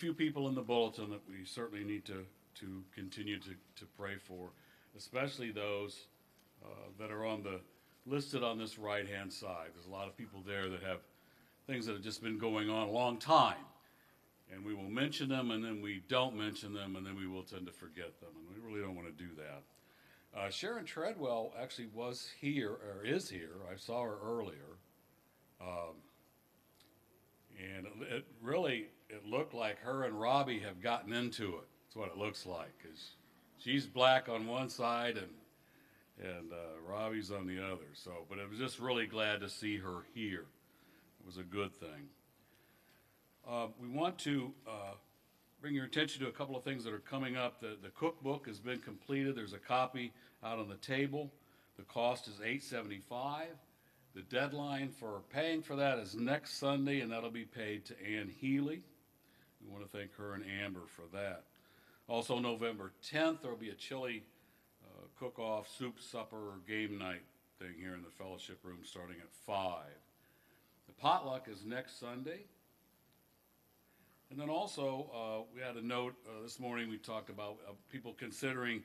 few people in the bulletin that we certainly need to, to continue to, to pray for, especially those uh, that are on the, listed on this right-hand side. There's a lot of people there that have things that have just been going on a long time. And we will mention them, and then we don't mention them, and then we will tend to forget them, and we really don't want to do that. Uh, Sharon Treadwell actually was here, or is here. I saw her earlier. Um, and it really, it looked like her and Robbie have gotten into it. That's what it looks like. Cause she's black on one side and and uh, Robbie's on the other. So, but I was just really glad to see her here. It was a good thing. Uh, we want to uh, bring your attention to a couple of things that are coming up. The, the cookbook has been completed. There's a copy out on the table. The cost is eight seventy-five. The deadline for paying for that is next Sunday, and that'll be paid to Ann Healy. We want to thank her and Amber for that. Also, November 10th, there'll be a chili uh, cook-off, soup, supper, game night thing here in the fellowship room starting at 5. The potluck is next Sunday. And then also, uh, we had a note uh, this morning, we talked about uh, people considering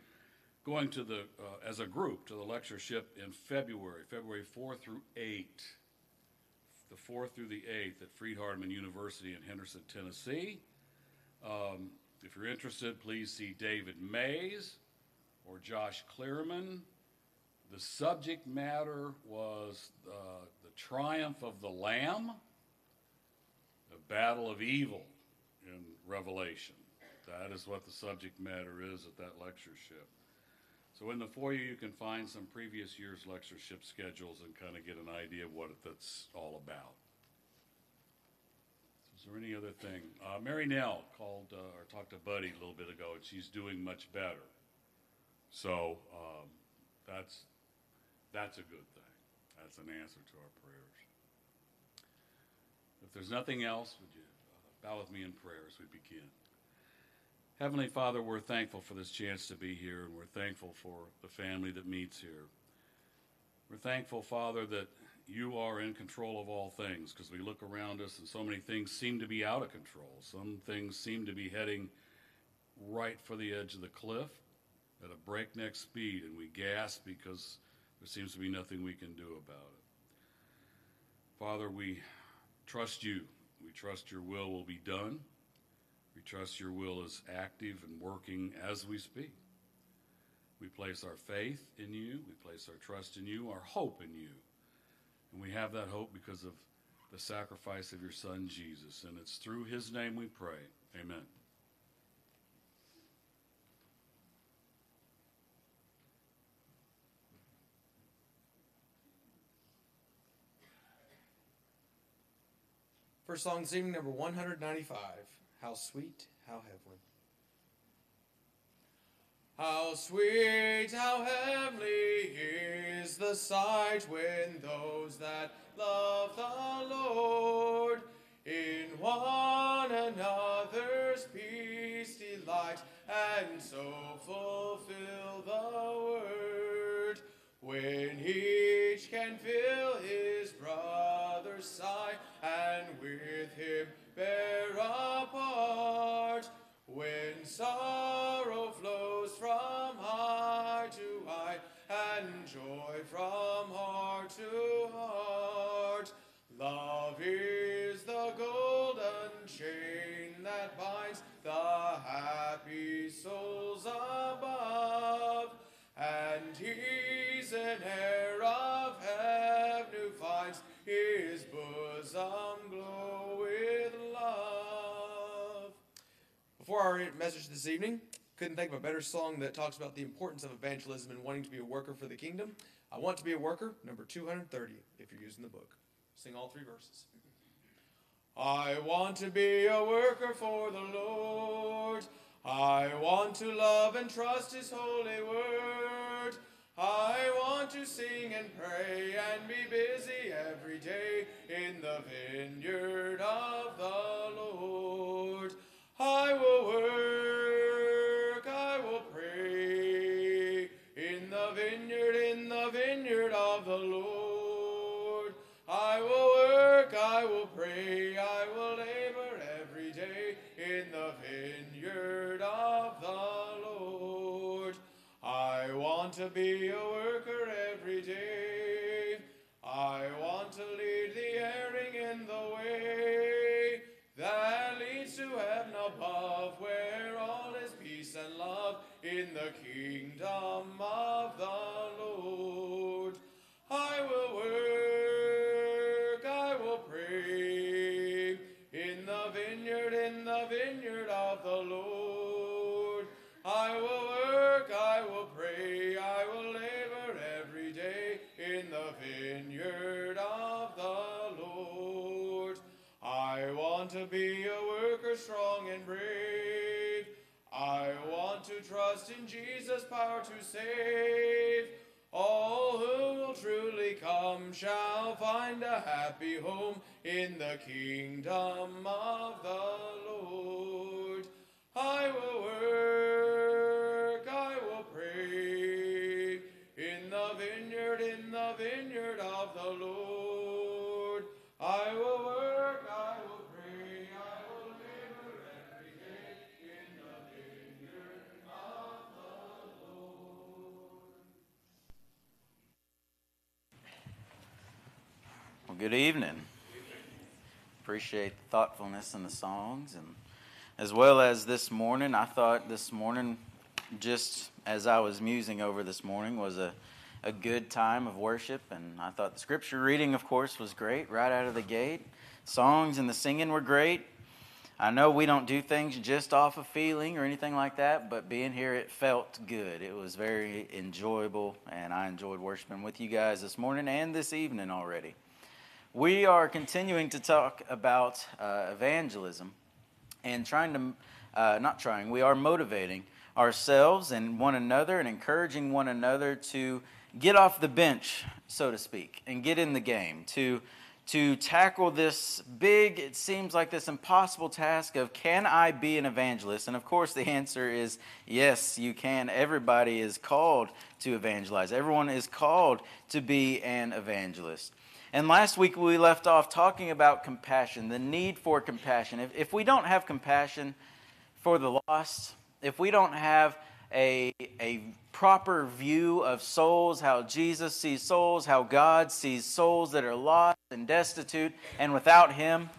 going to the, uh, as a group, to the lectureship in February, February 4 through 8. The 4th through the 8th at Freed-Hardeman University in Henderson, Tennessee. Um, if you're interested, please see David Mays or Josh Clearman. The subject matter was uh, the triumph of the Lamb, the battle of evil in Revelation. That is what the subject matter is at that lectureship. So in the foyer, you can find some previous year's lectureship schedules and kind of get an idea of what that's all about. Is there any other thing? Uh, Mary Nell called uh, or talked to Buddy a little bit ago, and she's doing much better. So um, that's that's a good thing. That's an answer to our prayers. If there's nothing else, would you uh, bow with me in prayer as we begin? Heavenly Father, we're thankful for this chance to be here, and we're thankful for the family that meets here. We're thankful, Father, that you are in control of all things because we look around us and so many things seem to be out of control. Some things seem to be heading right for the edge of the cliff at a breakneck speed, and we gasp because there seems to be nothing we can do about it. Father, we trust you. We trust your will will be done. We trust your will is active and working as we speak. We place our faith in you. We place our trust in you, our hope in you. And we have that hope because of the sacrifice of your Son, Jesus. And it's through his name we pray. Amen. First song this evening, number 195. How sweet, how heavenly. How sweet, how heavenly is the sight when those that love the Lord in one another's peace delight and so fulfill the word. When each can feel his brother's sigh and with him bear a part, when sorrow to heart, love is the golden chain that binds the happy souls above, and he's an heir of heaven who finds his bosom glow with love. Before our message this evening, couldn't think of a better song that talks about the importance of evangelism and wanting to be a worker for the kingdom. I Want to Be a Worker, number 230, if you're using the book. Sing all three verses. I want to be a worker for the Lord. I want to love and trust His holy word. I want to sing and pray and be busy every day in the vineyard of the Lord. I will work, to be a worker to be a worker strong and brave. I want to trust in Jesus' power to save. All who will truly come shall find a happy home in the kingdom of the Appreciate the thoughtfulness in the songs, and as well as this morning, I thought this morning, just as I was musing over this morning, was a, a good time of worship, and I thought the scripture reading, of course, was great right out of the gate. Songs and the singing were great. I know we don't do things just off of feeling or anything like that, but being here, it felt good. It was very enjoyable, and I enjoyed worshiping with you guys this morning and this evening already. We are continuing to talk about uh, evangelism and trying to, uh, not trying, we are motivating ourselves and one another and encouraging one another to get off the bench, so to speak, and get in the game, to, to tackle this big, it seems like this impossible task of can I be an evangelist? And of course, the answer is yes, you can. Everybody is called to evangelize, everyone is called to be an evangelist. And last week we left off talking about compassion, the need for compassion. If, if we don't have compassion for the lost, if we don't have a, a proper view of souls, how Jesus sees souls, how God sees souls that are lost and destitute and without Him,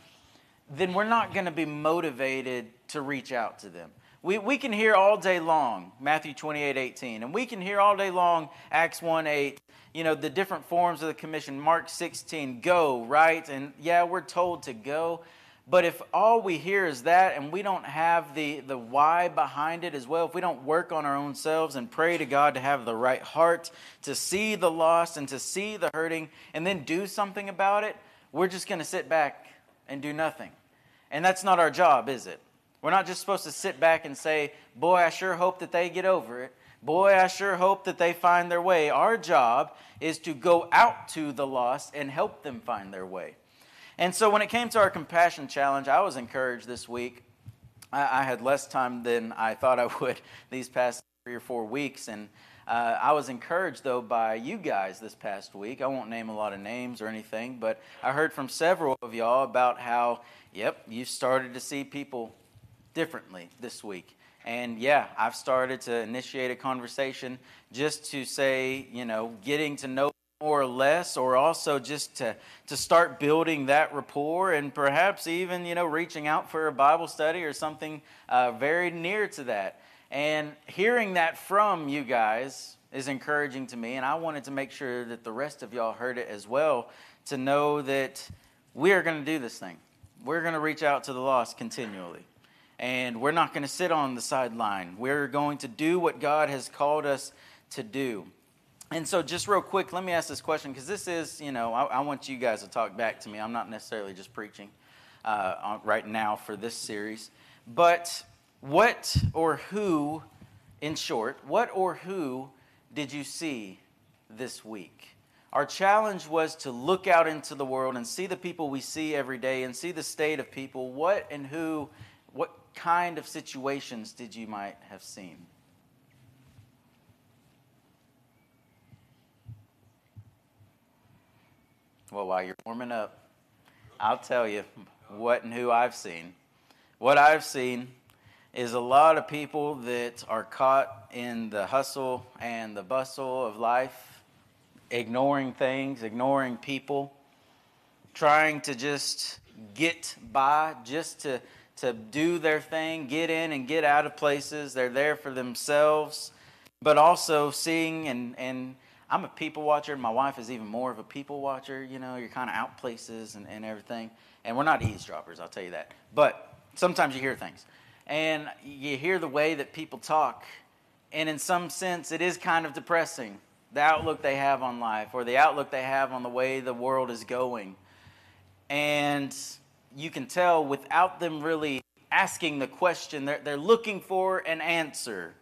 then we're not going to be motivated to reach out to them. We, we can hear all day long Matthew 28 18, and we can hear all day long Acts 1 8, you know, the different forms of the commission. Mark 16, go, right? And yeah, we're told to go. But if all we hear is that and we don't have the, the why behind it as well, if we don't work on our own selves and pray to God to have the right heart, to see the lost and to see the hurting, and then do something about it, we're just going to sit back and do nothing. And that's not our job, is it? We're not just supposed to sit back and say, Boy, I sure hope that they get over it. Boy, I sure hope that they find their way. Our job is to go out to the lost and help them find their way. And so when it came to our compassion challenge, I was encouraged this week. I, I had less time than I thought I would these past three or four weeks. And uh, I was encouraged, though, by you guys this past week. I won't name a lot of names or anything, but I heard from several of y'all about how, yep, you started to see people differently this week. And yeah, I've started to initiate a conversation just to say, you know, getting to know more or less, or also just to, to start building that rapport and perhaps even, you know, reaching out for a Bible study or something uh, very near to that. And hearing that from you guys is encouraging to me, and I wanted to make sure that the rest of y'all heard it as well to know that we are going to do this thing. We're going to reach out to the lost continually. And we're not going to sit on the sideline. We're going to do what God has called us to do. And so, just real quick, let me ask this question because this is, you know, I, I, want you guys to talk back to me. I'm not necessarily just preaching uh, right now for this series. But what or who, in short, what or who did you see this week? Our challenge was to look out into the world and see the people we see every day and see the state of people. What and who, kind of situations did you might have seen? Well, while you're warming up, I'll tell you what and who I've seen. What I've seen is a lot of people that are caught in the hustle and the bustle of life, ignoring things, ignoring people, trying to just get by, just to, to do their thing, get in and get out of places. They're there for themselves, but also seeing and, and I'm a people watcher. My wife is even more of a people watcher. You know, you're kind of out places and, and everything. And we're not eavesdroppers, I'll tell you that. But sometimes you hear things. And you hear the way that people talk. And in some sense, it is kind of depressing the outlook they have on life or the outlook they have on the way the world is going. And you can tell without them really asking the question, they're, they're looking for an answer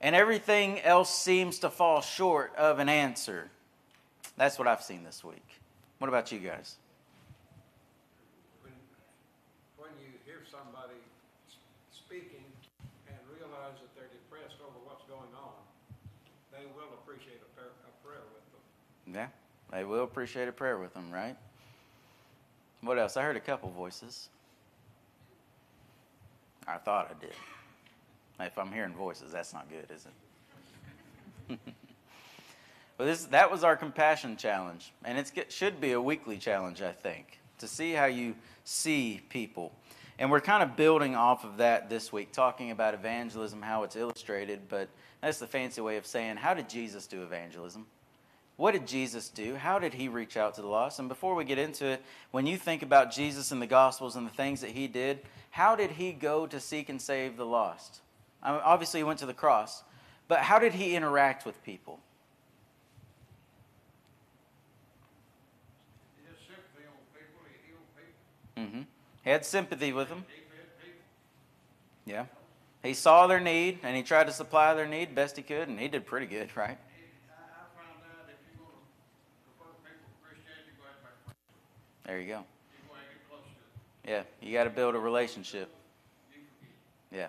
and everything else seems to fall short of an answer. That's what I've seen this week. What about you guys? When, when you hear somebody speaking and realize that they're depressed over what's going on, they will appreciate a, prayer, a prayer with them. Yeah, they will appreciate a prayer with them, right? What else? I heard a couple voices. I thought I did. If I'm hearing voices, that's not good, is it? well, this, that was our compassion challenge. And it should be a weekly challenge, I think, to see how you see people. And we're kind of building off of that this week, talking about evangelism, how it's illustrated. But that's the fancy way of saying, how did Jesus do evangelism? What did Jesus do? How did he reach out to the lost? And before we get into it, when you think about Jesus and the Gospels and the things that he did, how did he go to seek and save the lost? I mean, obviously, he went to the cross, but how did he interact with people? He had sympathy on people, he healed people. Mm-hmm. He had sympathy with them. Yeah. He saw their need and he tried to supply their need best he could, and he did pretty good, right? There you go. Yeah, you got to build a relationship. Yeah.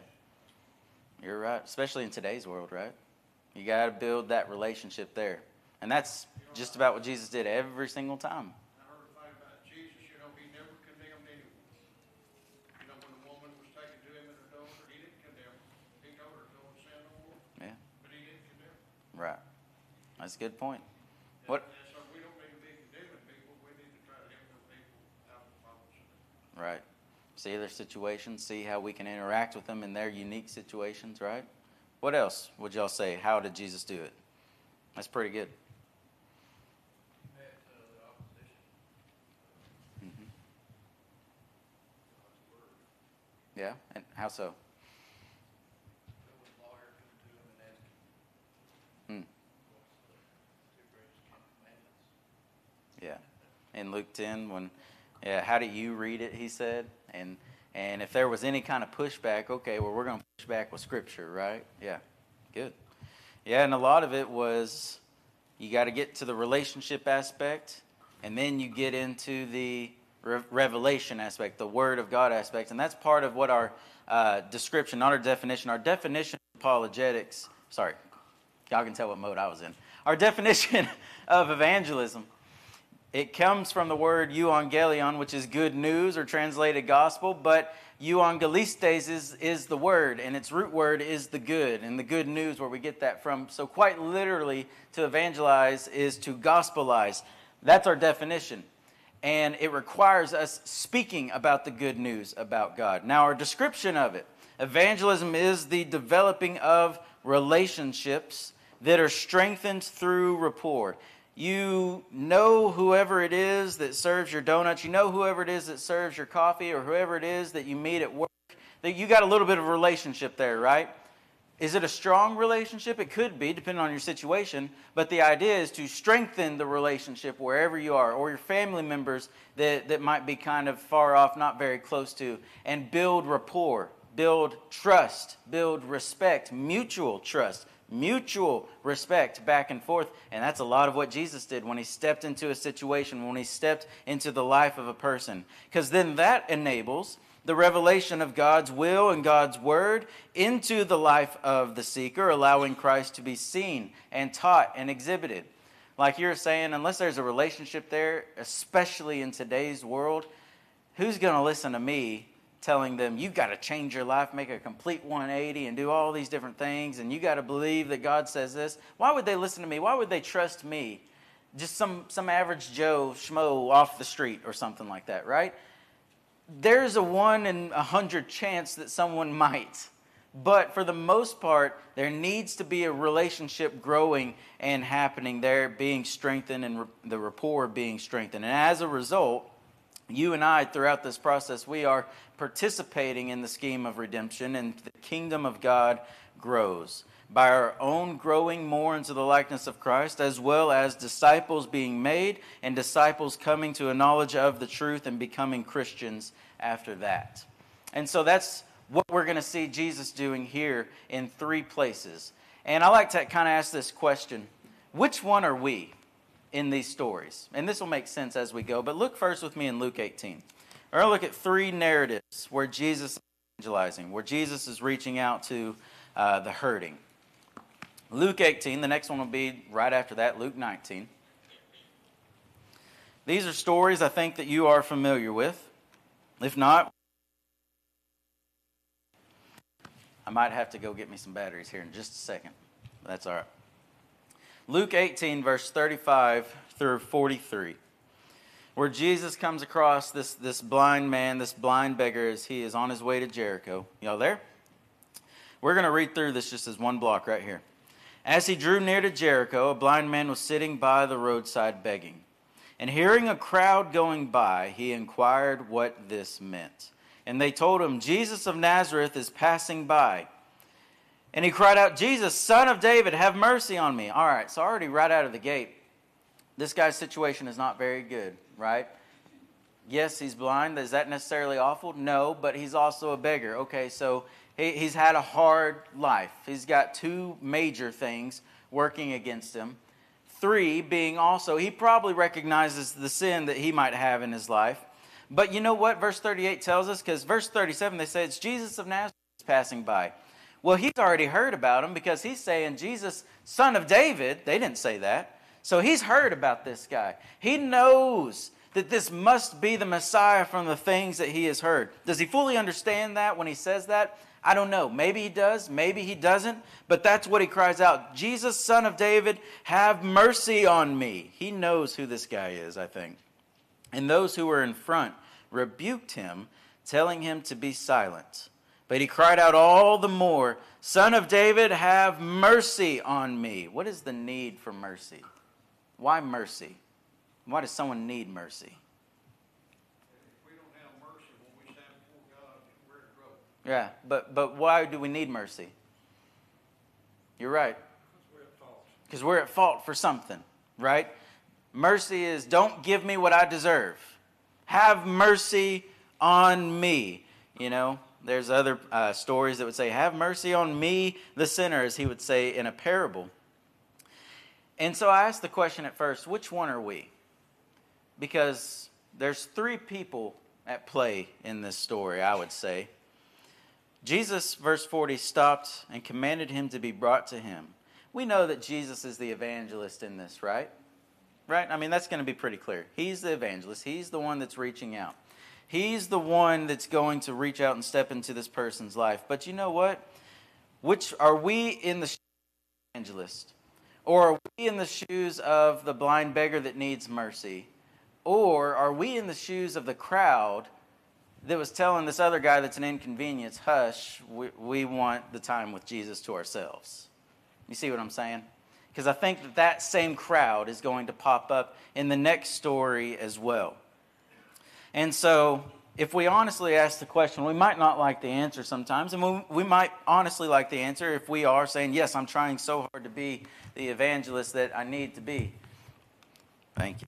You're right, especially in today's world, right? You got to build that relationship there. And that's just about what Jesus did every single time. I heard a thing about Jesus, you know, he never condemned anyone. You know, when the woman was taken to him in adultery, he didn't condemn her. He told her, don't sin no more. Yeah. But he didn't condemn her. Right. That's a good point. What? And so we don't need to be condemning people, we need to try to help those people out of the problems. Right see their situations, see how we can interact with them in their unique situations, right? What else would y'all say? How did Jesus do it? That's pretty good. Mm-hmm. Yeah, and how so? Hmm. Yeah. In Luke 10, when, yeah, how do you read it, he said? And and if there was any kind of pushback, okay, well we're going to push back with scripture, right? Yeah. Good. Yeah, and a lot of it was you got to get to the relationship aspect and then you get into the re- revelation aspect, the word of God aspect. And that's part of what our uh, description, not our definition, our definition apologetics, sorry, y'all can tell what mode I was in. Our definition of evangelism it comes from the word euangelion, which is good news or translated gospel, but euangelistes is, is the word, and its root word is the good, and the good news where we get that from. So, quite literally, to evangelize is to gospelize. That's our definition. And it requires us speaking about the good news about God. Now, our description of it evangelism is the developing of relationships that are strengthened through rapport. You know whoever it is that serves your donuts. You know whoever it is that serves your coffee or whoever it is that you meet at work. That you got a little bit of a relationship there, right? Is it a strong relationship? It could be, depending on your situation. But the idea is to strengthen the relationship wherever you are, or your family members that, that might be kind of far off, not very close to, and build rapport, build trust, build respect, mutual trust, mutual respect back and forth. And that's a lot of what Jesus did when he stepped into a situation, when he stepped into the life of a person. Because then that enables the revelation of God's will and God's word into the life of the seeker, allowing Christ to be seen and taught and exhibited. Like you're saying, unless there's a relationship there, especially in today's world, who's going to listen to me telling them, you've got to change your life, make a complete 180, and do all these different things, and you got to believe that God says this. Why would they listen to me? Why would they trust me? Just some, some average Joe schmo off the street or something like that, right? There's a one in a hundred chance that someone might. But for the most part, there needs to be a relationship growing and happening there, being strengthened, and the rapport being strengthened. And as a result, you and I, throughout this process, we are participating in the scheme of redemption, and the kingdom of God grows by our own growing more into the likeness of Christ, as well as disciples being made and disciples coming to a knowledge of the truth and becoming Christians after that. And so that's what we're going to see Jesus doing here in three places. And I like to kind of ask this question which one are we in these stories? And this will make sense as we go, but look first with me in Luke 18. We're going to look at three narratives where Jesus is evangelizing, where Jesus is reaching out to uh, the hurting. Luke 18, the next one will be right after that, Luke 19. These are stories I think that you are familiar with. If not, I might have to go get me some batteries here in just a second. That's all right. Luke 18, verse 35 through 43, where Jesus comes across this, this blind man, this blind beggar, as he is on his way to Jericho. Y'all there? We're going to read through this just as one block right here. As he drew near to Jericho, a blind man was sitting by the roadside begging. And hearing a crowd going by, he inquired what this meant. And they told him, Jesus of Nazareth is passing by. And he cried out, Jesus, son of David, have mercy on me. All right, so already right out of the gate, this guy's situation is not very good, right? Yes, he's blind. Is that necessarily awful? No, but he's also a beggar. Okay, so he, he's had a hard life. He's got two major things working against him. Three being also, he probably recognizes the sin that he might have in his life. But you know what verse 38 tells us? Because verse 37, they say it's Jesus of Nazareth passing by. Well, he's already heard about him because he's saying, Jesus, son of David. They didn't say that. So he's heard about this guy. He knows that this must be the Messiah from the things that he has heard. Does he fully understand that when he says that? I don't know. Maybe he does, maybe he doesn't, but that's what he cries out Jesus, son of David, have mercy on me. He knows who this guy is, I think. And those who were in front rebuked him, telling him to be silent. But he cried out all the more, Son of David, have mercy on me. What is the need for mercy? Why mercy? Why does someone need mercy? Yeah, but but why do we need mercy? You're right. Because we're at fault for something, right? Mercy is don't give me what I deserve. Have mercy on me. You know, there's other uh, stories that would say, Have mercy on me, the sinner, as he would say in a parable. And so I asked the question at first which one are we? Because there's three people at play in this story, I would say. Jesus, verse 40, stopped and commanded him to be brought to him. We know that Jesus is the evangelist in this, right? Right? I mean, that's going to be pretty clear. He's the evangelist, he's the one that's reaching out. He's the one that's going to reach out and step into this person's life. But you know what? Which are we in the evangelist? Or are we in the shoes of the blind beggar that needs mercy? Or are we in the shoes of the crowd that was telling this other guy that's an inconvenience, hush, we, we want the time with Jesus to ourselves. You see what I'm saying? Because I think that that same crowd is going to pop up in the next story as well. And so, if we honestly ask the question, we might not like the answer sometimes, and we, we might honestly like the answer if we are saying, Yes, I'm trying so hard to be the evangelist that I need to be. Thank you.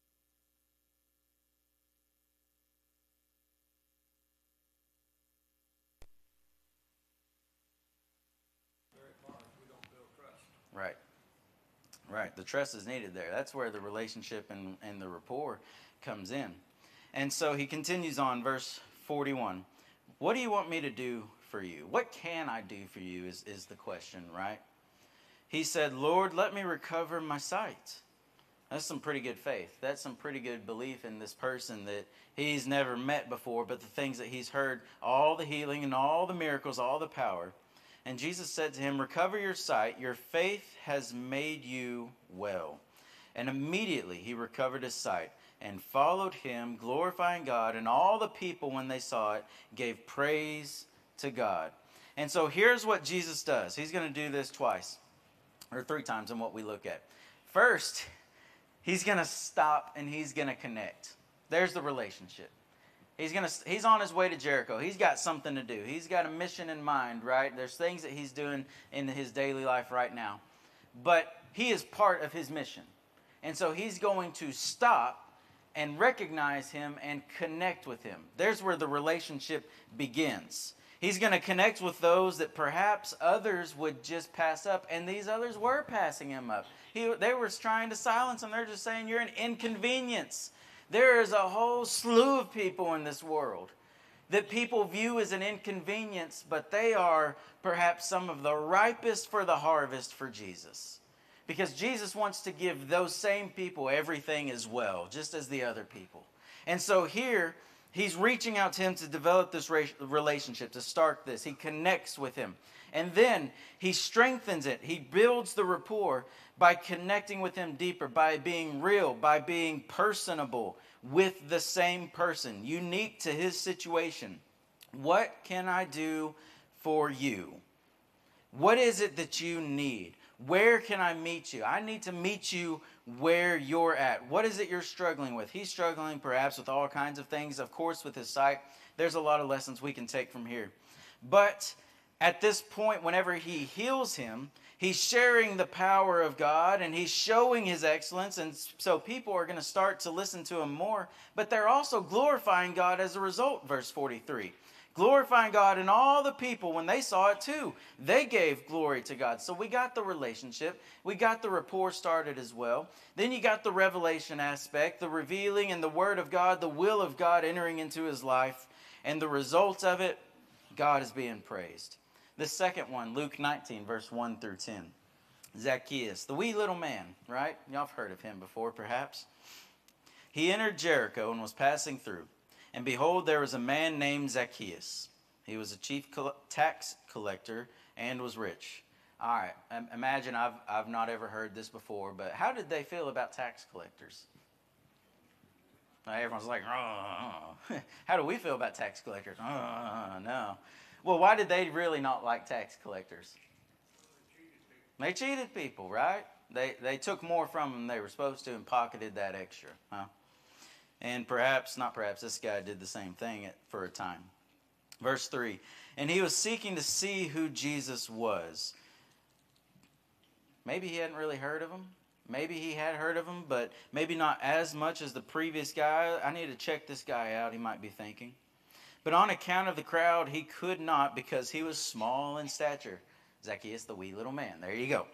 Right. Right. The trust is needed there. That's where the relationship and, and the rapport comes in. And so he continues on, verse 41. What do you want me to do for you? What can I do for you is, is the question, right? He said, Lord, let me recover my sight. That's some pretty good faith. That's some pretty good belief in this person that he's never met before, but the things that he's heard, all the healing and all the miracles, all the power. And Jesus said to him, Recover your sight. Your faith has made you well. And immediately he recovered his sight and followed him, glorifying God. And all the people, when they saw it, gave praise to God. And so here's what Jesus does He's going to do this twice or three times in what we look at. First, he's going to stop and he's going to connect. There's the relationship. He's gonna he's on his way to Jericho. He's got something to do. He's got a mission in mind, right? There's things that he's doing in his daily life right now. But he is part of his mission. And so he's going to stop and recognize him and connect with him. There's where the relationship begins. He's going to connect with those that perhaps others would just pass up, and these others were passing him up. He, they were trying to silence him. They're just saying, You're an inconvenience. There is a whole slew of people in this world that people view as an inconvenience, but they are perhaps some of the ripest for the harvest for Jesus. Because Jesus wants to give those same people everything as well, just as the other people. And so here, he's reaching out to him to develop this relationship, to start this. He connects with him. And then he strengthens it. He builds the rapport by connecting with him deeper, by being real, by being personable with the same person, unique to his situation. What can I do for you? What is it that you need? Where can I meet you? I need to meet you where you're at. What is it you're struggling with? He's struggling perhaps with all kinds of things, of course, with his sight. There's a lot of lessons we can take from here. But at this point, whenever he heals him, he's sharing the power of God and he's showing his excellence. And so people are going to start to listen to him more, but they're also glorifying God as a result, verse 43 glorifying God, and all the people, when they saw it too, they gave glory to God. So we got the relationship, we got the rapport started as well. Then you got the revelation aspect, the revealing and the Word of God, the will of God entering into his life, and the results of it, God is being praised. The second one, Luke 19, verse 1 through 10. Zacchaeus, the wee little man, right? Y'all have heard of him before, perhaps. He entered Jericho and was passing through. And behold, there was a man named Zacchaeus. He was a chief tax collector and was rich. All right, imagine I've, I've not ever heard this before, but how did they feel about tax collectors? Everyone's like, oh, how do we feel about tax collectors? Oh, no. Well, why did they really not like tax collectors? They cheated people, right? They, they took more from them than they were supposed to and pocketed that extra, huh? And perhaps, not perhaps, this guy did the same thing for a time. Verse 3 And he was seeking to see who Jesus was. Maybe he hadn't really heard of him. Maybe he had heard of him, but maybe not as much as the previous guy. I need to check this guy out, he might be thinking. But on account of the crowd, he could not because he was small in stature. Zacchaeus, the wee little man. There you go.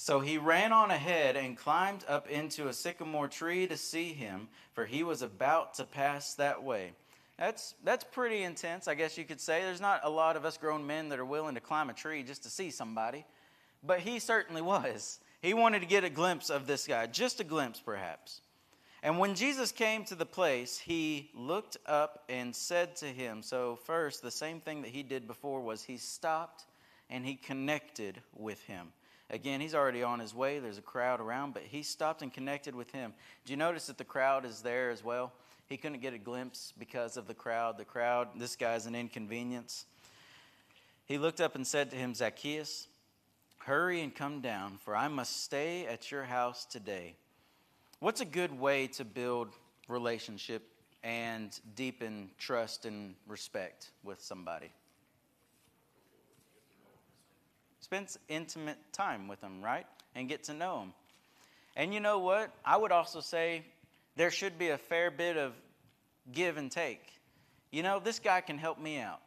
So he ran on ahead and climbed up into a sycamore tree to see him, for he was about to pass that way. That's, that's pretty intense, I guess you could say. There's not a lot of us grown men that are willing to climb a tree just to see somebody, but he certainly was. He wanted to get a glimpse of this guy, just a glimpse perhaps. And when Jesus came to the place, he looked up and said to him, So, first, the same thing that he did before was he stopped and he connected with him. Again, he's already on his way. There's a crowd around, but he stopped and connected with him. Do you notice that the crowd is there as well? He couldn't get a glimpse because of the crowd. The crowd, this guy's an inconvenience. He looked up and said to him, Zacchaeus, hurry and come down, for I must stay at your house today. What's a good way to build relationship and deepen trust and respect with somebody? Spends intimate time with them, right? And get to know them. And you know what? I would also say there should be a fair bit of give and take. You know, this guy can help me out,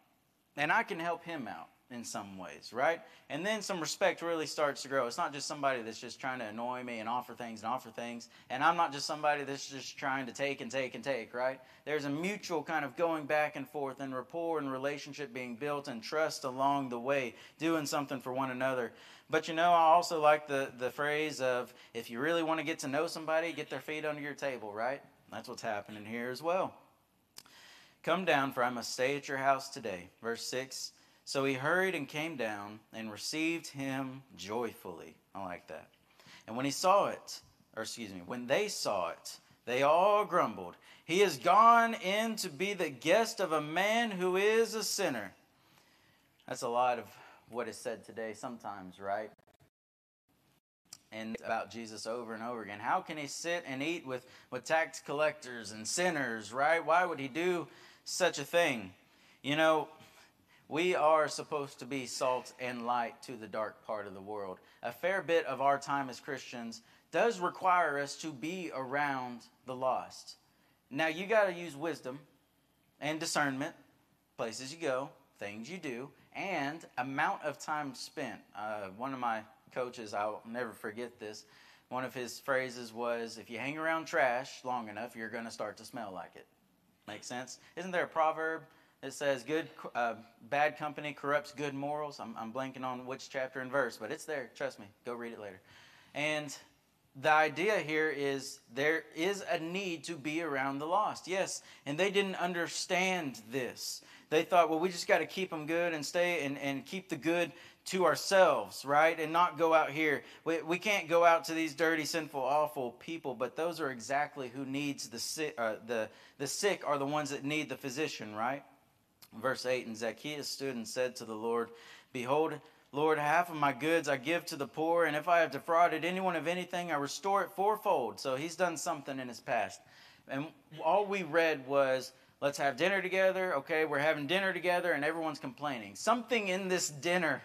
and I can help him out. In some ways, right? And then some respect really starts to grow. It's not just somebody that's just trying to annoy me and offer things and offer things. And I'm not just somebody that's just trying to take and take and take, right? There's a mutual kind of going back and forth and rapport and relationship being built and trust along the way, doing something for one another. But you know, I also like the, the phrase of if you really want to get to know somebody, get their feet under your table, right? That's what's happening here as well. Come down, for I must stay at your house today. Verse 6 So he hurried and came down and received him joyfully. I like that. And when he saw it, or excuse me, when they saw it, they all grumbled. He has gone in to be the guest of a man who is a sinner. That's a lot of what is said today sometimes, right? And about Jesus over and over again. How can he sit and eat with, with tax collectors and sinners, right? Why would he do such a thing? You know, we are supposed to be salt and light to the dark part of the world. A fair bit of our time as Christians does require us to be around the lost. Now, you got to use wisdom and discernment, places you go, things you do, and amount of time spent. Uh, one of my coaches, I'll never forget this. One of his phrases was, "If you hang around trash long enough, you're going to start to smell like it." Make sense? Isn't there a proverb that says, "Good, uh, bad company corrupts good morals"? I'm, I'm blanking on which chapter and verse, but it's there. Trust me. Go read it later. And the idea here is there is a need to be around the lost. Yes, and they didn't understand this. They thought, well, we just got to keep them good and stay and, and keep the good to ourselves, right? And not go out here. We, we can't go out to these dirty, sinful, awful people, but those are exactly who needs the sick. Uh, the, the sick are the ones that need the physician, right? Verse 8 And Zacchaeus stood and said to the Lord, Behold, Lord, half of my goods I give to the poor, and if I have defrauded anyone of anything, I restore it fourfold. So he's done something in his past. And all we read was, let's have dinner together. Okay, we're having dinner together, and everyone's complaining. Something in this dinner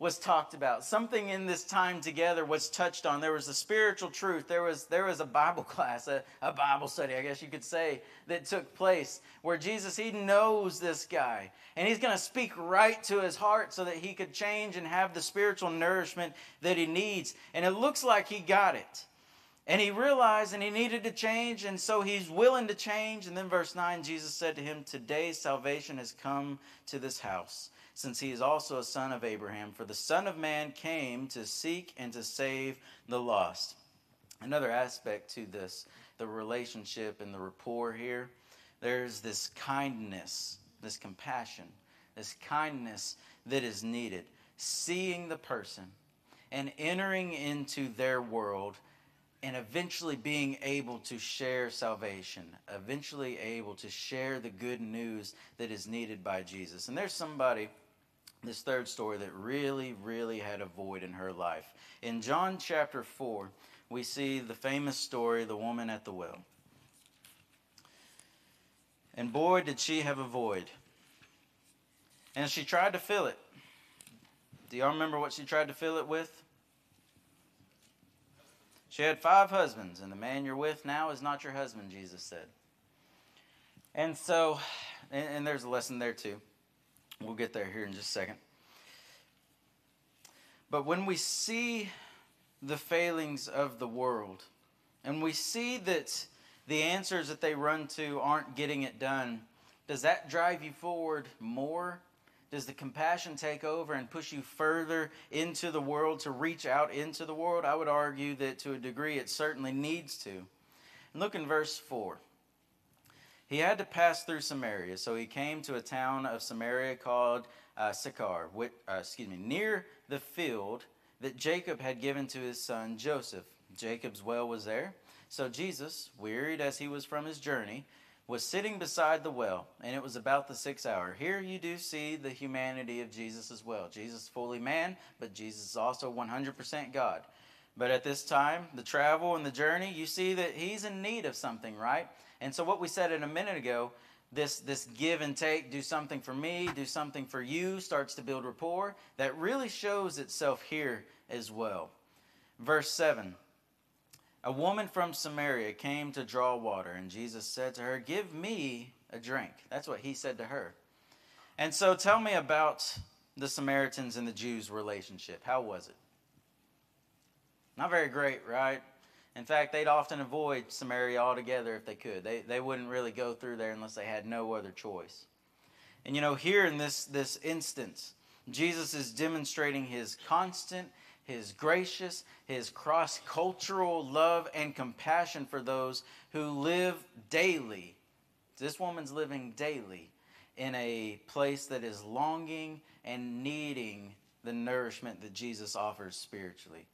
was talked about. Something in this time together was touched on. There was a spiritual truth. There was, there was a Bible class, a, a Bible study, I guess you could say, that took place where Jesus, he knows this guy. And he's going to speak right to his heart so that he could change and have the spiritual nourishment that he needs. And it looks like he got it. And he realized and he needed to change, and so he's willing to change. And then, verse 9, Jesus said to him, Today salvation has come to this house since he is also a son of Abraham. For the Son of Man came to seek and to save the lost. Another aspect to this, the relationship and the rapport here, there's this kindness, this compassion, this kindness that is needed. Seeing the person and entering into their world and eventually being able to share salvation, eventually able to share the good news that is needed by Jesus. And there's somebody this third story that really, really had a void in her life. In John chapter 4, we see the famous story, the woman at the well. And boy, did she have a void. And she tried to fill it. Do y'all remember what she tried to fill it with? She had five husbands, and the man you're with now is not your husband, Jesus said. And so, and, and there's a lesson there too. We'll get there here in just a second. But when we see the failings of the world, and we see that the answers that they run to aren't getting it done, does that drive you forward more? Does the compassion take over and push you further into the world to reach out into the world? I would argue that to a degree it certainly needs to. And look in verse 4. He had to pass through Samaria, so he came to a town of Samaria called uh, Sychar, which, uh, excuse me, near the field that Jacob had given to his son Joseph. Jacob's well was there. So Jesus, wearied as he was from his journey, was sitting beside the well, and it was about the sixth hour. Here you do see the humanity of Jesus as well. Jesus fully man, but Jesus is also 100% God. But at this time, the travel and the journey, you see that he's in need of something, right? And so, what we said in a minute ago, this, this give and take, do something for me, do something for you, starts to build rapport. That really shows itself here as well. Verse 7 A woman from Samaria came to draw water, and Jesus said to her, Give me a drink. That's what he said to her. And so, tell me about the Samaritans and the Jews' relationship? How was it? Not very great, right? In fact, they'd often avoid Samaria altogether if they could. They, they wouldn't really go through there unless they had no other choice. And you know, here in this, this instance, Jesus is demonstrating his constant, his gracious, his cross cultural love and compassion for those who live daily. This woman's living daily in a place that is longing and needing the nourishment that Jesus offers spiritually.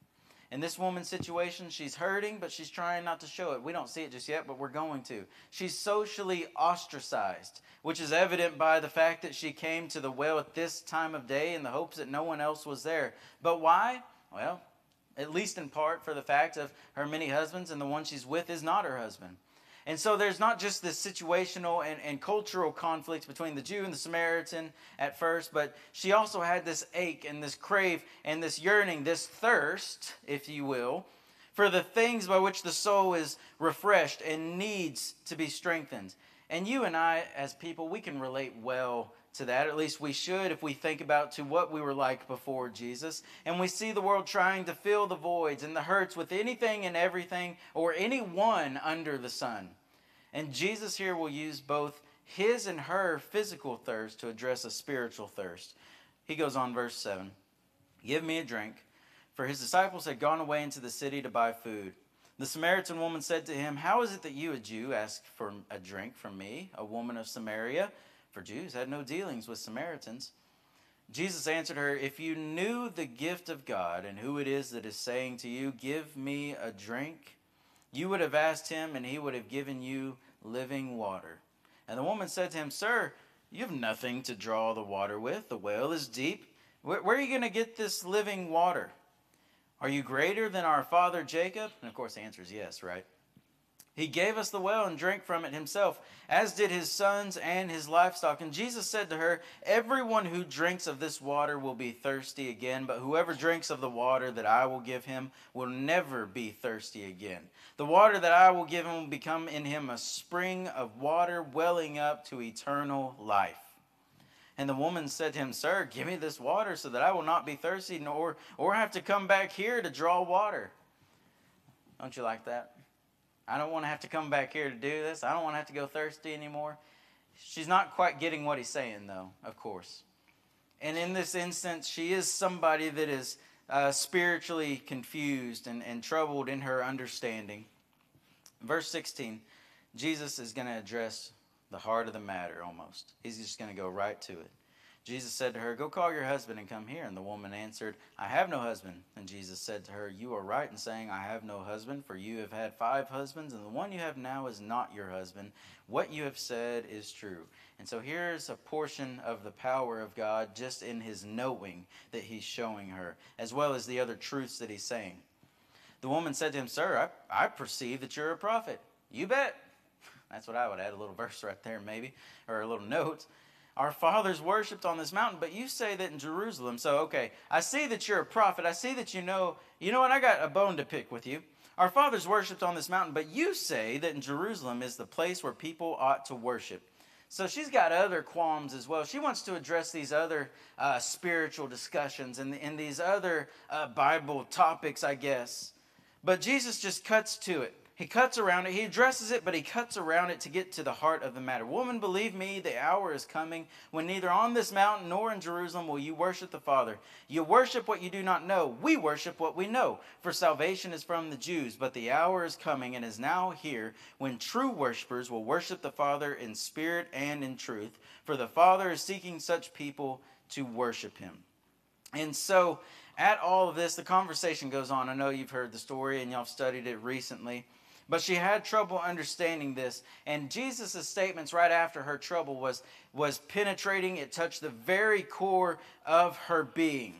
In this woman's situation, she's hurting, but she's trying not to show it. We don't see it just yet, but we're going to. She's socially ostracized, which is evident by the fact that she came to the well at this time of day in the hopes that no one else was there. But why? Well, at least in part for the fact of her many husbands, and the one she's with is not her husband. And so there's not just this situational and, and cultural conflict between the Jew and the Samaritan at first, but she also had this ache and this crave and this yearning, this thirst, if you will, for the things by which the soul is refreshed and needs to be strengthened. And you and I, as people, we can relate well to that. At least we should if we think about to what we were like before Jesus. And we see the world trying to fill the voids and the hurts with anything and everything or anyone under the sun. And Jesus here will use both his and her physical thirst to address a spiritual thirst. He goes on, verse 7 Give me a drink. For his disciples had gone away into the city to buy food. The Samaritan woman said to him, How is it that you, a Jew, ask for a drink from me, a woman of Samaria? For Jews had no dealings with Samaritans. Jesus answered her, If you knew the gift of God and who it is that is saying to you, Give me a drink, you would have asked him, and he would have given you living water. And the woman said to him, Sir, you have nothing to draw the water with. The well is deep. Where, where are you going to get this living water? Are you greater than our father Jacob? And of course, the answer is yes, right? He gave us the well and drank from it himself, as did his sons and his livestock. And Jesus said to her, Everyone who drinks of this water will be thirsty again, but whoever drinks of the water that I will give him will never be thirsty again. The water that I will give him will become in him a spring of water welling up to eternal life. And the woman said to him, Sir, give me this water so that I will not be thirsty nor or have to come back here to draw water. Don't you like that? I don't want to have to come back here to do this. I don't want to have to go thirsty anymore. She's not quite getting what he's saying, though, of course. And in this instance, she is somebody that is uh, spiritually confused and, and troubled in her understanding. Verse 16, Jesus is going to address the heart of the matter almost. He's just going to go right to it. Jesus said to her, Go call your husband and come here. And the woman answered, I have no husband. And Jesus said to her, You are right in saying, I have no husband, for you have had five husbands, and the one you have now is not your husband. What you have said is true. And so here's a portion of the power of God just in his knowing that he's showing her, as well as the other truths that he's saying. The woman said to him, Sir, I, I perceive that you're a prophet. You bet. That's what I would add a little verse right there, maybe, or a little note. Our fathers worshipped on this mountain, but you say that in Jerusalem. So, okay, I see that you're a prophet. I see that you know, you know what? I got a bone to pick with you. Our fathers worshipped on this mountain, but you say that in Jerusalem is the place where people ought to worship. So she's got other qualms as well. She wants to address these other uh, spiritual discussions and, and these other uh, Bible topics, I guess. But Jesus just cuts to it. He cuts around it. He addresses it, but he cuts around it to get to the heart of the matter. Woman, believe me, the hour is coming when neither on this mountain nor in Jerusalem will you worship the Father. You worship what you do not know. We worship what we know. For salvation is from the Jews, but the hour is coming and is now here when true worshipers will worship the Father in spirit and in truth. For the Father is seeking such people to worship him. And so, at all of this, the conversation goes on. I know you've heard the story and y'all studied it recently. But she had trouble understanding this. And Jesus' statements right after her trouble was, was penetrating. It touched the very core of her being.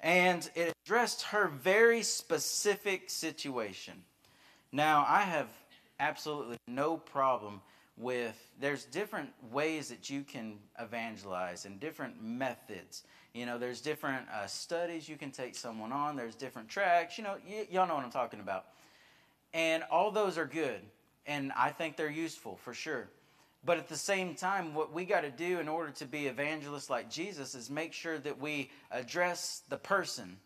And it addressed her very specific situation. Now, I have absolutely no problem with there's different ways that you can evangelize and different methods you know there's different uh, studies you can take someone on there's different tracks you know y- y'all know what i'm talking about and all those are good. And I think they're useful for sure. But at the same time, what we got to do in order to be evangelists like Jesus is make sure that we address the person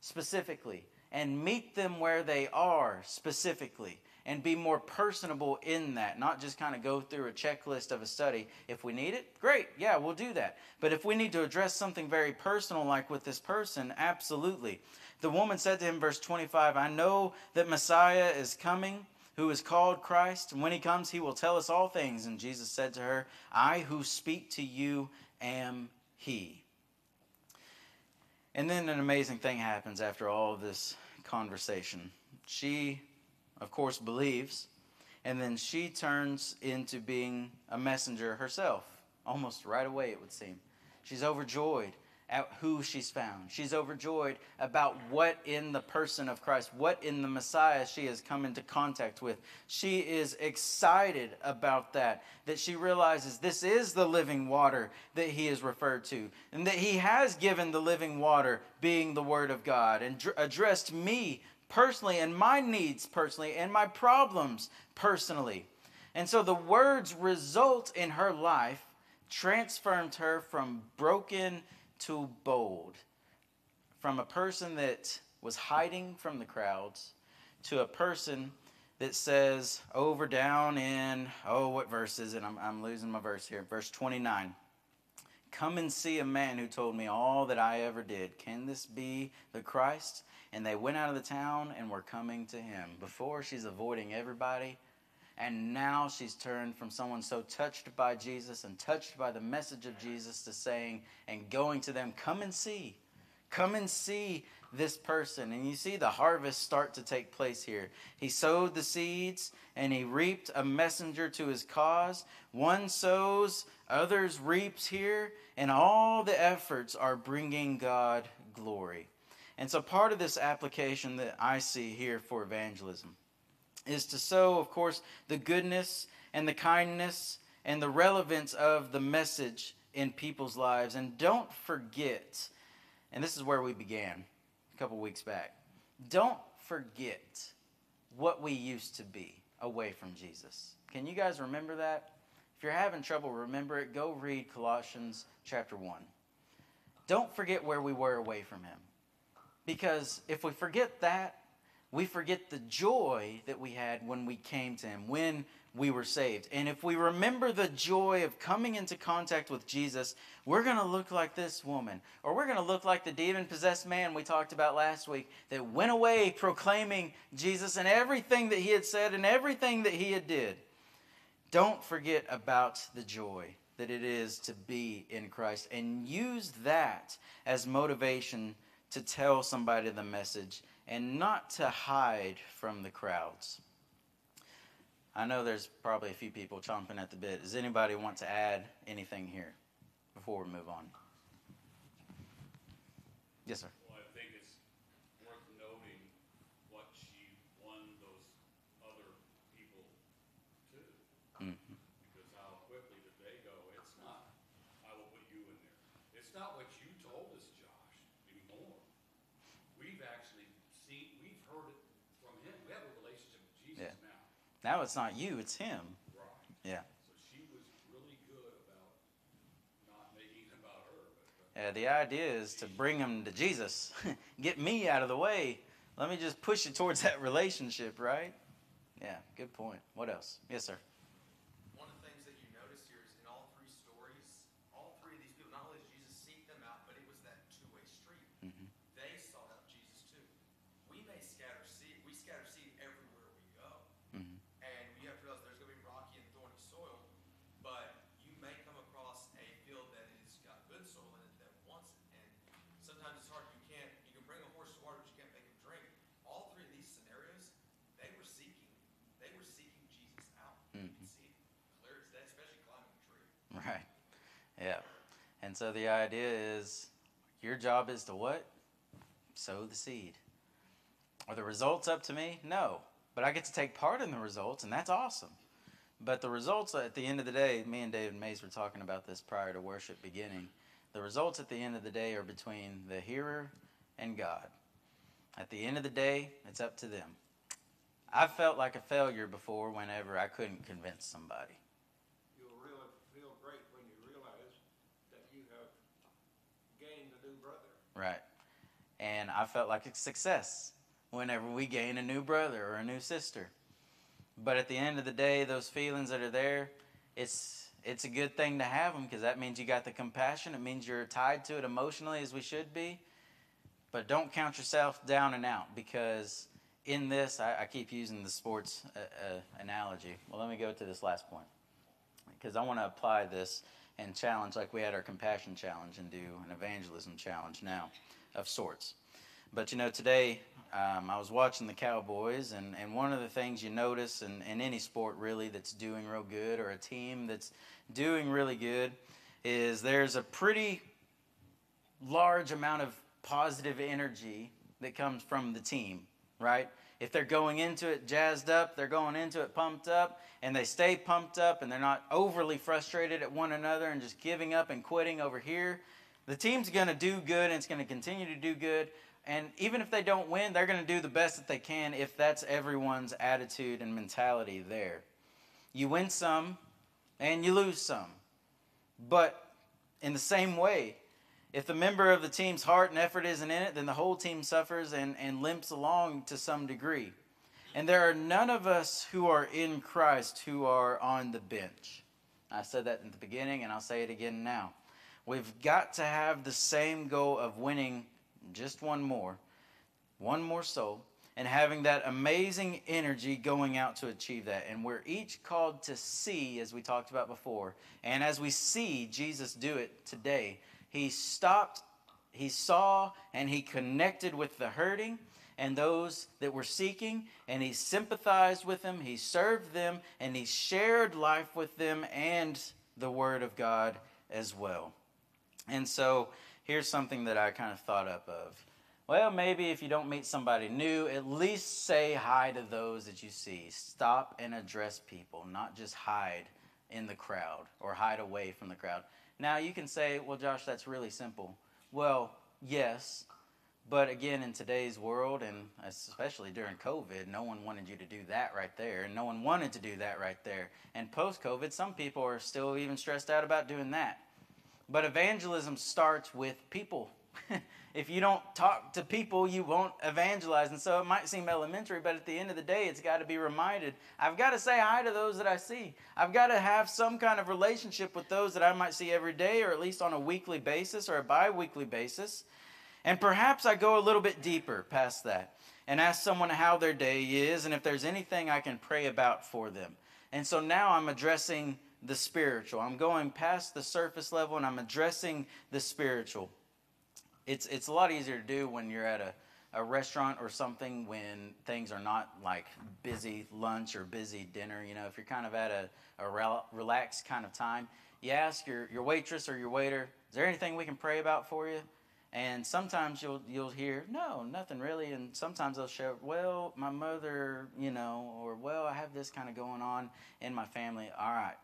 specifically and meet them where they are specifically and be more personable in that, not just kind of go through a checklist of a study. If we need it, great, yeah, we'll do that. But if we need to address something very personal, like with this person, absolutely. The woman said to him, verse 25, I know that Messiah is coming, who is called Christ, and when he comes, he will tell us all things. And Jesus said to her, I who speak to you am he. And then an amazing thing happens after all of this conversation. She of course, believes, and then she turns into being a messenger herself, almost right away, it would seem. She's overjoyed at who she's found. She's overjoyed about what in the person of Christ, what in the Messiah she has come into contact with. She is excited about that, that she realizes this is the living water that he is referred to, and that he has given the living water, being the Word of God, and dr- addressed me personally and my needs personally and my problems personally. And so the words result in her life transformed her from broken to bold, from a person that was hiding from the crowds to a person that says oh, over down in, oh, what verse is it? I'm, I'm losing my verse here. Verse 29. Come and see a man who told me all that I ever did. Can this be the Christ? And they went out of the town and were coming to him. Before, she's avoiding everybody. And now she's turned from someone so touched by Jesus and touched by the message of Jesus to saying and going to them, Come and see. Come and see this person. And you see the harvest start to take place here. He sowed the seeds and he reaped a messenger to his cause. One sows, others reaps here, and all the efforts are bringing God glory. And so, part of this application that I see here for evangelism is to sow, of course, the goodness and the kindness and the relevance of the message in people's lives. And don't forget, and this is where we began a couple weeks back, don't forget what we used to be away from Jesus. Can you guys remember that? If you're having trouble remember it, go read Colossians chapter 1. Don't forget where we were away from him. Because if we forget that, we forget the joy that we had when we came to Him, when we were saved. And if we remember the joy of coming into contact with Jesus, we're going to look like this woman, or we're going to look like the demon possessed man we talked about last week that went away proclaiming Jesus and everything that he had said and everything that he had did. Don't forget about the joy that it is to be in Christ and use that as motivation to tell somebody the message and not to hide from the crowds. I know there's probably a few people chomping at the bit. Does anybody want to add anything here before we move on? Yes, sir. Well, I think it's worth noting what she won those other people to. Mm-hmm. Because how quickly did they go, it's not, I will put you in there. It's not what you told us, Josh, anymore. We've actually seen, we've heard it from him. We have a relationship with Jesus Yeah. Now. It's not you, it's him. Right. Yeah. So she was really good about not making it about her, but, Yeah, the idea is to bring them to Jesus. Get me out of the way. Let me just push it towards that relationship, right? Yeah, good point. What else? Yes, sir. One of the things that you notice here is in all three stories, all three of these people, not only did Jesus seek them out, but it was that two-way street. Mhm. They sought out Jesus too. We may scatter seed, we scatter seed everywhere we go. Mhm. And you have to realize there's going to be rocky and thorny soil, but you may come across a field that has got good soil in it that wants it. And sometimes it's hard. You can't, you can bring a horse to water, but you can't make him drink. All three of these scenarios, they were seeking, they were seeking Jesus out. You can see it clear as day, especially climbing a tree. Right. Yeah. And so the idea is your job is to what? Sow the seed. Are the results up to me? No. But I get to take part in the results, and that's awesome. But the results at the end of the day, me and David Mays were talking about this prior to worship beginning. The results at the end of the day are between the hearer and God. At the end of the day, it's up to them. I've felt like a failure before whenever I couldn't convince somebody. Right? And I felt like a success whenever we gain a new brother or a new sister. But at the end of the day, those feelings that are there, it's it's a good thing to have them because that means you got the compassion. It means you're tied to it emotionally as we should be. But don't count yourself down and out because in this, I, I keep using the sports uh, uh, analogy. Well, let me go to this last point because I want to apply this and challenge like we had our compassion challenge and do an evangelism challenge now of sorts. But you know, today um, I was watching the Cowboys, and, and one of the things you notice in, in any sport really that's doing real good or a team that's doing really good is there's a pretty large amount of positive energy that comes from the team, right? If they're going into it jazzed up, they're going into it pumped up, and they stay pumped up and they're not overly frustrated at one another and just giving up and quitting over here, the team's going to do good and it's going to continue to do good. And even if they don't win, they're going to do the best that they can if that's everyone's attitude and mentality there. You win some and you lose some. But in the same way, if the member of the team's heart and effort isn't in it, then the whole team suffers and, and limps along to some degree. And there are none of us who are in Christ who are on the bench. I said that in the beginning, and I'll say it again now. We've got to have the same goal of winning just one more, one more soul, and having that amazing energy going out to achieve that. And we're each called to see, as we talked about before, and as we see Jesus do it today, he stopped, he saw, and he connected with the hurting and those that were seeking, and he sympathized with them, he served them, and he shared life with them and the Word of God as well. And so here's something that I kind of thought up of. Well, maybe if you don't meet somebody new, at least say hi to those that you see. Stop and address people, not just hide in the crowd or hide away from the crowd. Now, you can say, well, Josh, that's really simple. Well, yes, but again, in today's world, and especially during COVID, no one wanted you to do that right there, and no one wanted to do that right there. And post COVID, some people are still even stressed out about doing that. But evangelism starts with people. if you don't talk to people, you won't evangelize. And so it might seem elementary, but at the end of the day, it's got to be reminded. I've got to say hi to those that I see. I've got to have some kind of relationship with those that I might see every day, or at least on a weekly basis or a bi weekly basis. And perhaps I go a little bit deeper past that and ask someone how their day is and if there's anything I can pray about for them. And so now I'm addressing the spiritual. I'm going past the surface level and I'm addressing the spiritual. It's it's a lot easier to do when you're at a, a restaurant or something when things are not like busy lunch or busy dinner. You know, if you're kind of at a, a rel- relaxed kind of time, you ask your, your waitress or your waiter, is there anything we can pray about for you? And sometimes you'll you'll hear, no, nothing really. And sometimes they'll share, well, my mother, you know, or well, I have this kind of going on in my family. All right,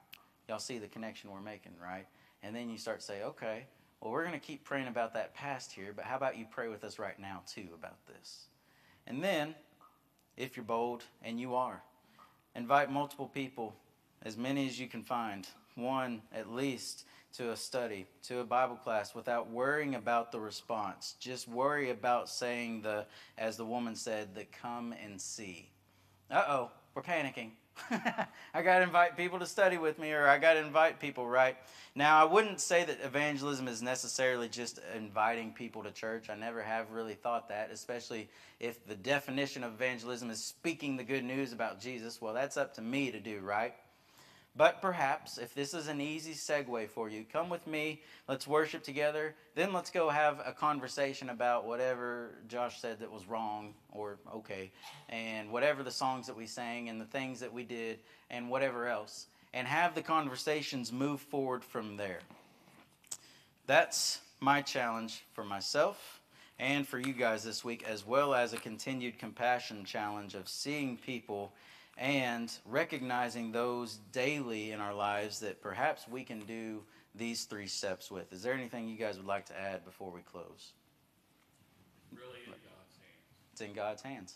y'all see the connection we're making, right? And then you start to say, okay, well, we're going to keep praying about that past here, but how about you pray with us right now, too, about this? And then, if you're bold, and you are, invite multiple people, as many as you can find, one at least, to a study, to a Bible class, without worrying about the response. Just worry about saying the, as the woman said, the come and see. Uh oh, we're panicking. I got to invite people to study with me, or I got to invite people, right? Now, I wouldn't say that evangelism is necessarily just inviting people to church. I never have really thought that, especially if the definition of evangelism is speaking the good news about Jesus. Well, that's up to me to do, right? But perhaps, if this is an easy segue for you, come with me, let's worship together, then let's go have a conversation about whatever Josh said that was wrong or okay, and whatever the songs that we sang and the things that we did and whatever else, and have the conversations move forward from there. That's my challenge for myself and for you guys this week, as well as a continued compassion challenge of seeing people and recognizing those daily in our lives that perhaps we can do these three steps with. Is there anything you guys would like to add before we close? Really in God's hands. It's in God's hands.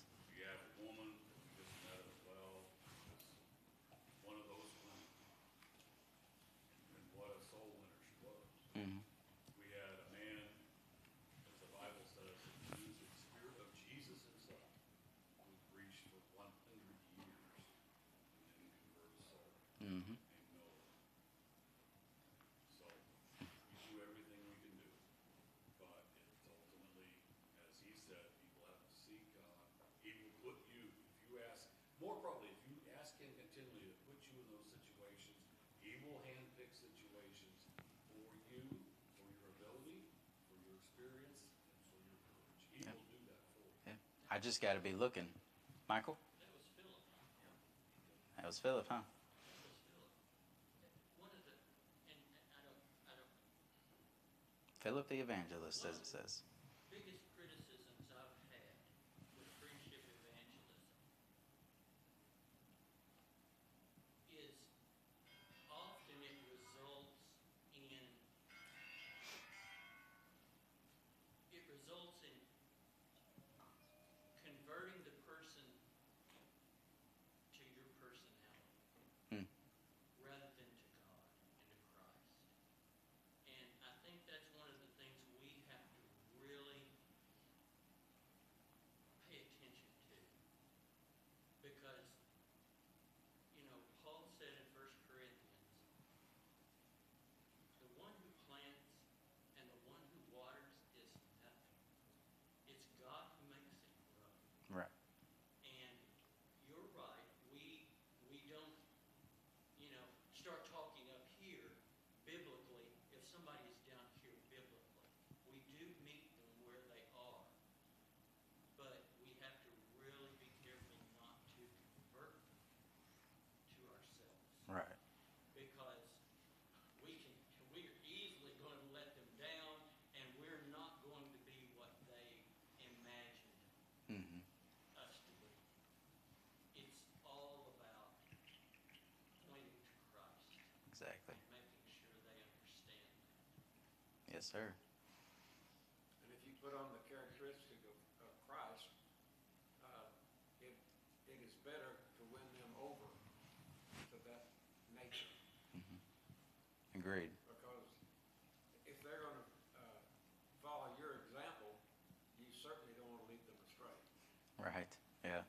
experience, for your courage. He yeah. will do that for you. Yeah. I just got to be looking. Michael? That was Philip. That was Philip, huh? Philip the evangelist, as it says. Exactly. Making sure they understand. Yes, sir. And if you put on the characteristic of, of Christ, uh, it, it is better to win them over to that nature. Mm-hmm. Agreed. Because if they're going to uh, follow your example, you certainly don't want to lead them astray. Right. Yeah.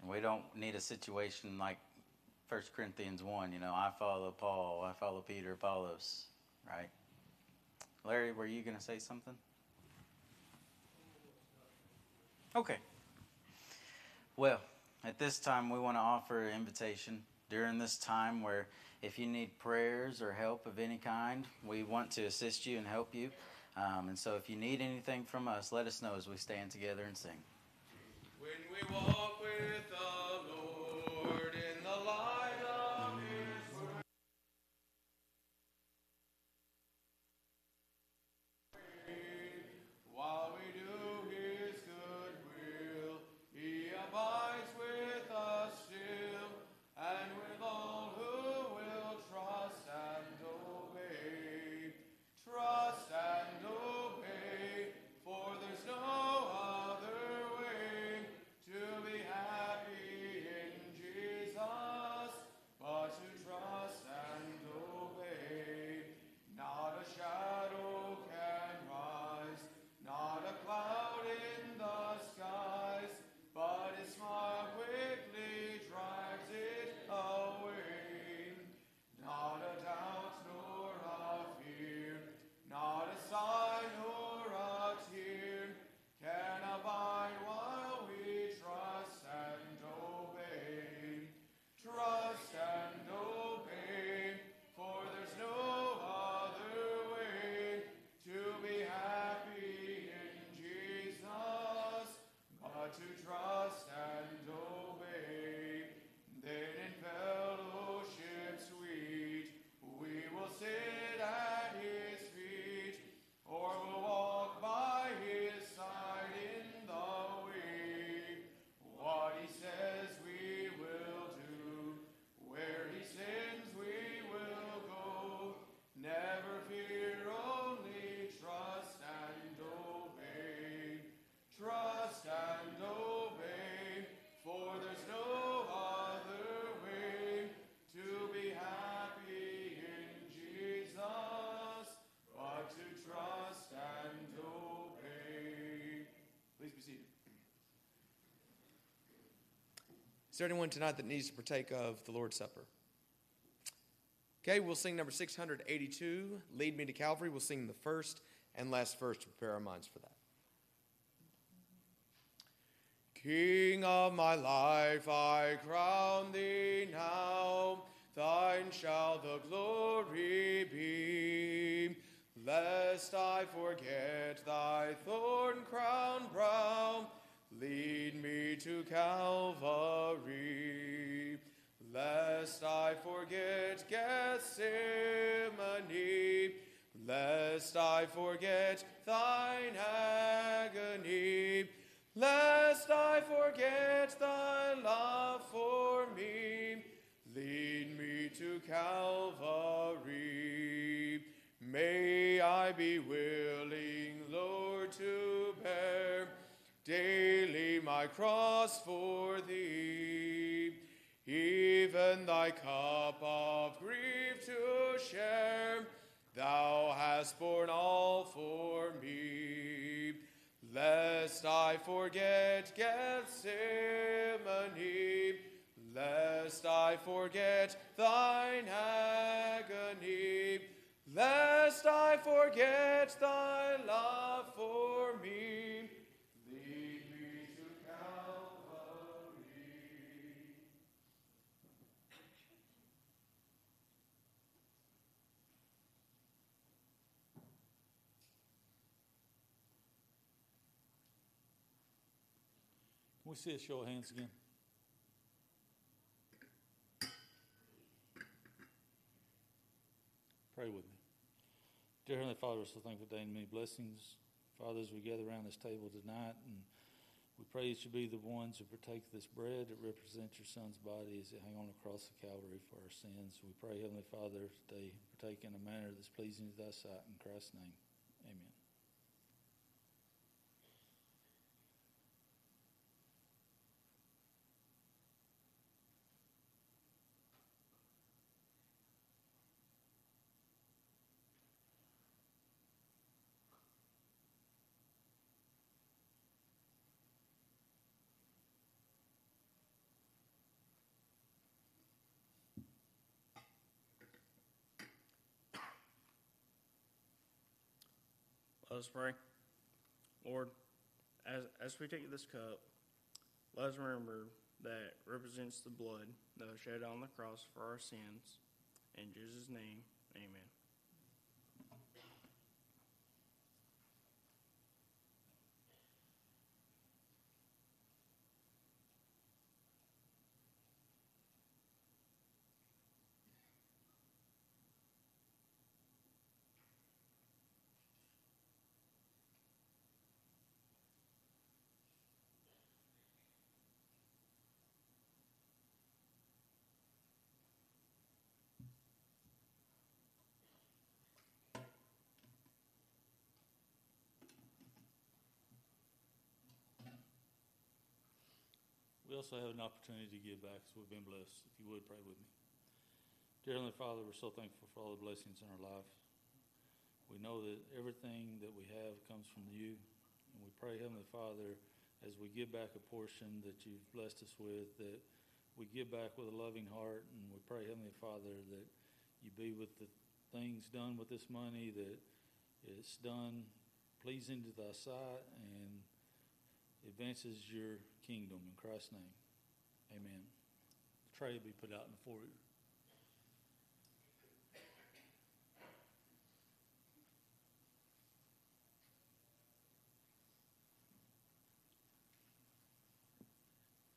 And we don't need a situation like First Corinthians 1, you know, I follow Paul, I follow Peter, Apollos, right? Larry, were you going to say something? Okay. Well, at this time, we want to offer an invitation during this time where if you need prayers or help of any kind, we want to assist you and help you. Um, and so if you need anything from us, let us know as we stand together and sing. Is there anyone tonight that needs to partake of the Lord's Supper? Okay, we'll sing number 682, Lead Me to Calvary. We'll sing the first and last verse to prepare our minds for that. King of my life, I crown thee now. Thine shall the glory be. Lest I forget thy thorn crown brow, lead me to Calvary. I forget Gethsemane, lest I forget thine agony, lest I forget thy love for me, lead me to Calvary. May I be willing, Lord, to bear daily my cross for thee, even thy cup of grief to share. Thou hast borne all for me. Lest I forget Gethsemane, lest I forget thine agony, lest I forget thy love for me. We see a show of hands again? Pray with me. Dear Heavenly Father, we're so thankful and many blessings. Father, as we gather around this table tonight, and we pray that you be the ones who partake of this bread that represents your Son's body as it hang on the cross of Calvary for our sins. We pray, Heavenly Father, that they partake in a manner that's pleasing to thy sight. In Christ's name, amen. Let us pray. Lord, as, as we take this cup, let us remember that represents the blood that was shed on the cross for our sins. In Jesus' name, amen. We also have an opportunity to give back, so we've been blessed. If you would, pray with me. Dear Heavenly Father, we're so thankful for all the blessings in our life. We know that everything that we have comes from you. And we pray, Heavenly Father, as we give back a portion that you've blessed us with, that we give back with a loving heart. And we pray, Heavenly Father, that you be with the things done with this money, that it's done pleasing to thy sight and advances your kingdom in Christ's name. Amen. The tray will be put out in the foyer.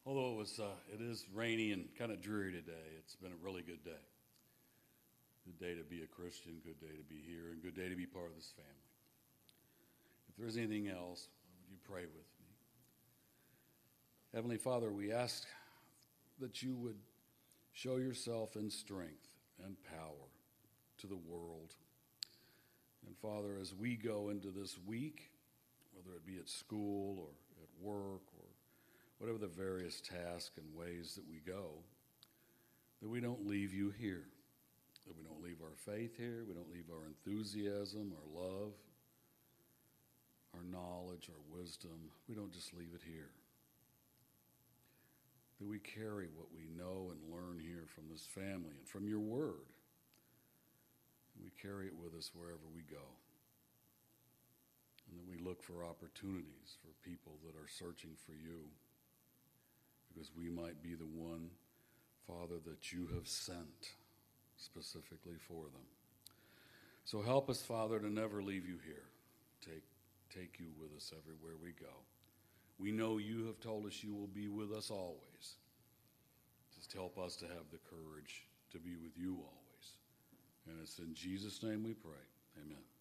Although it was, uh, it is rainy and kind of dreary today, it's been a really good day. Good day to be a Christian, good day to be here, and good day to be part of this family. If there's anything else, would you pray with me? Heavenly Father, we ask that you would show yourself in strength and power to the world. And Father, as we go into this week, whether it be at school or at work or whatever the various tasks and ways that we go, that we don't leave you here, that we don't leave our faith here, we don't leave our enthusiasm, our love, our knowledge, our wisdom, we don't just leave it here. That we carry what we know and learn here from this family and from your word. We carry it with us wherever we go. And that we look for opportunities for people that are searching for you because we might be the one, Father, that you have sent specifically for them. So help us, Father, to never leave you here. Take, take you with us everywhere we go. We know you have told us you will be with us always. Just help us to have the courage to be with you always. And it's in Jesus' name we pray. Amen.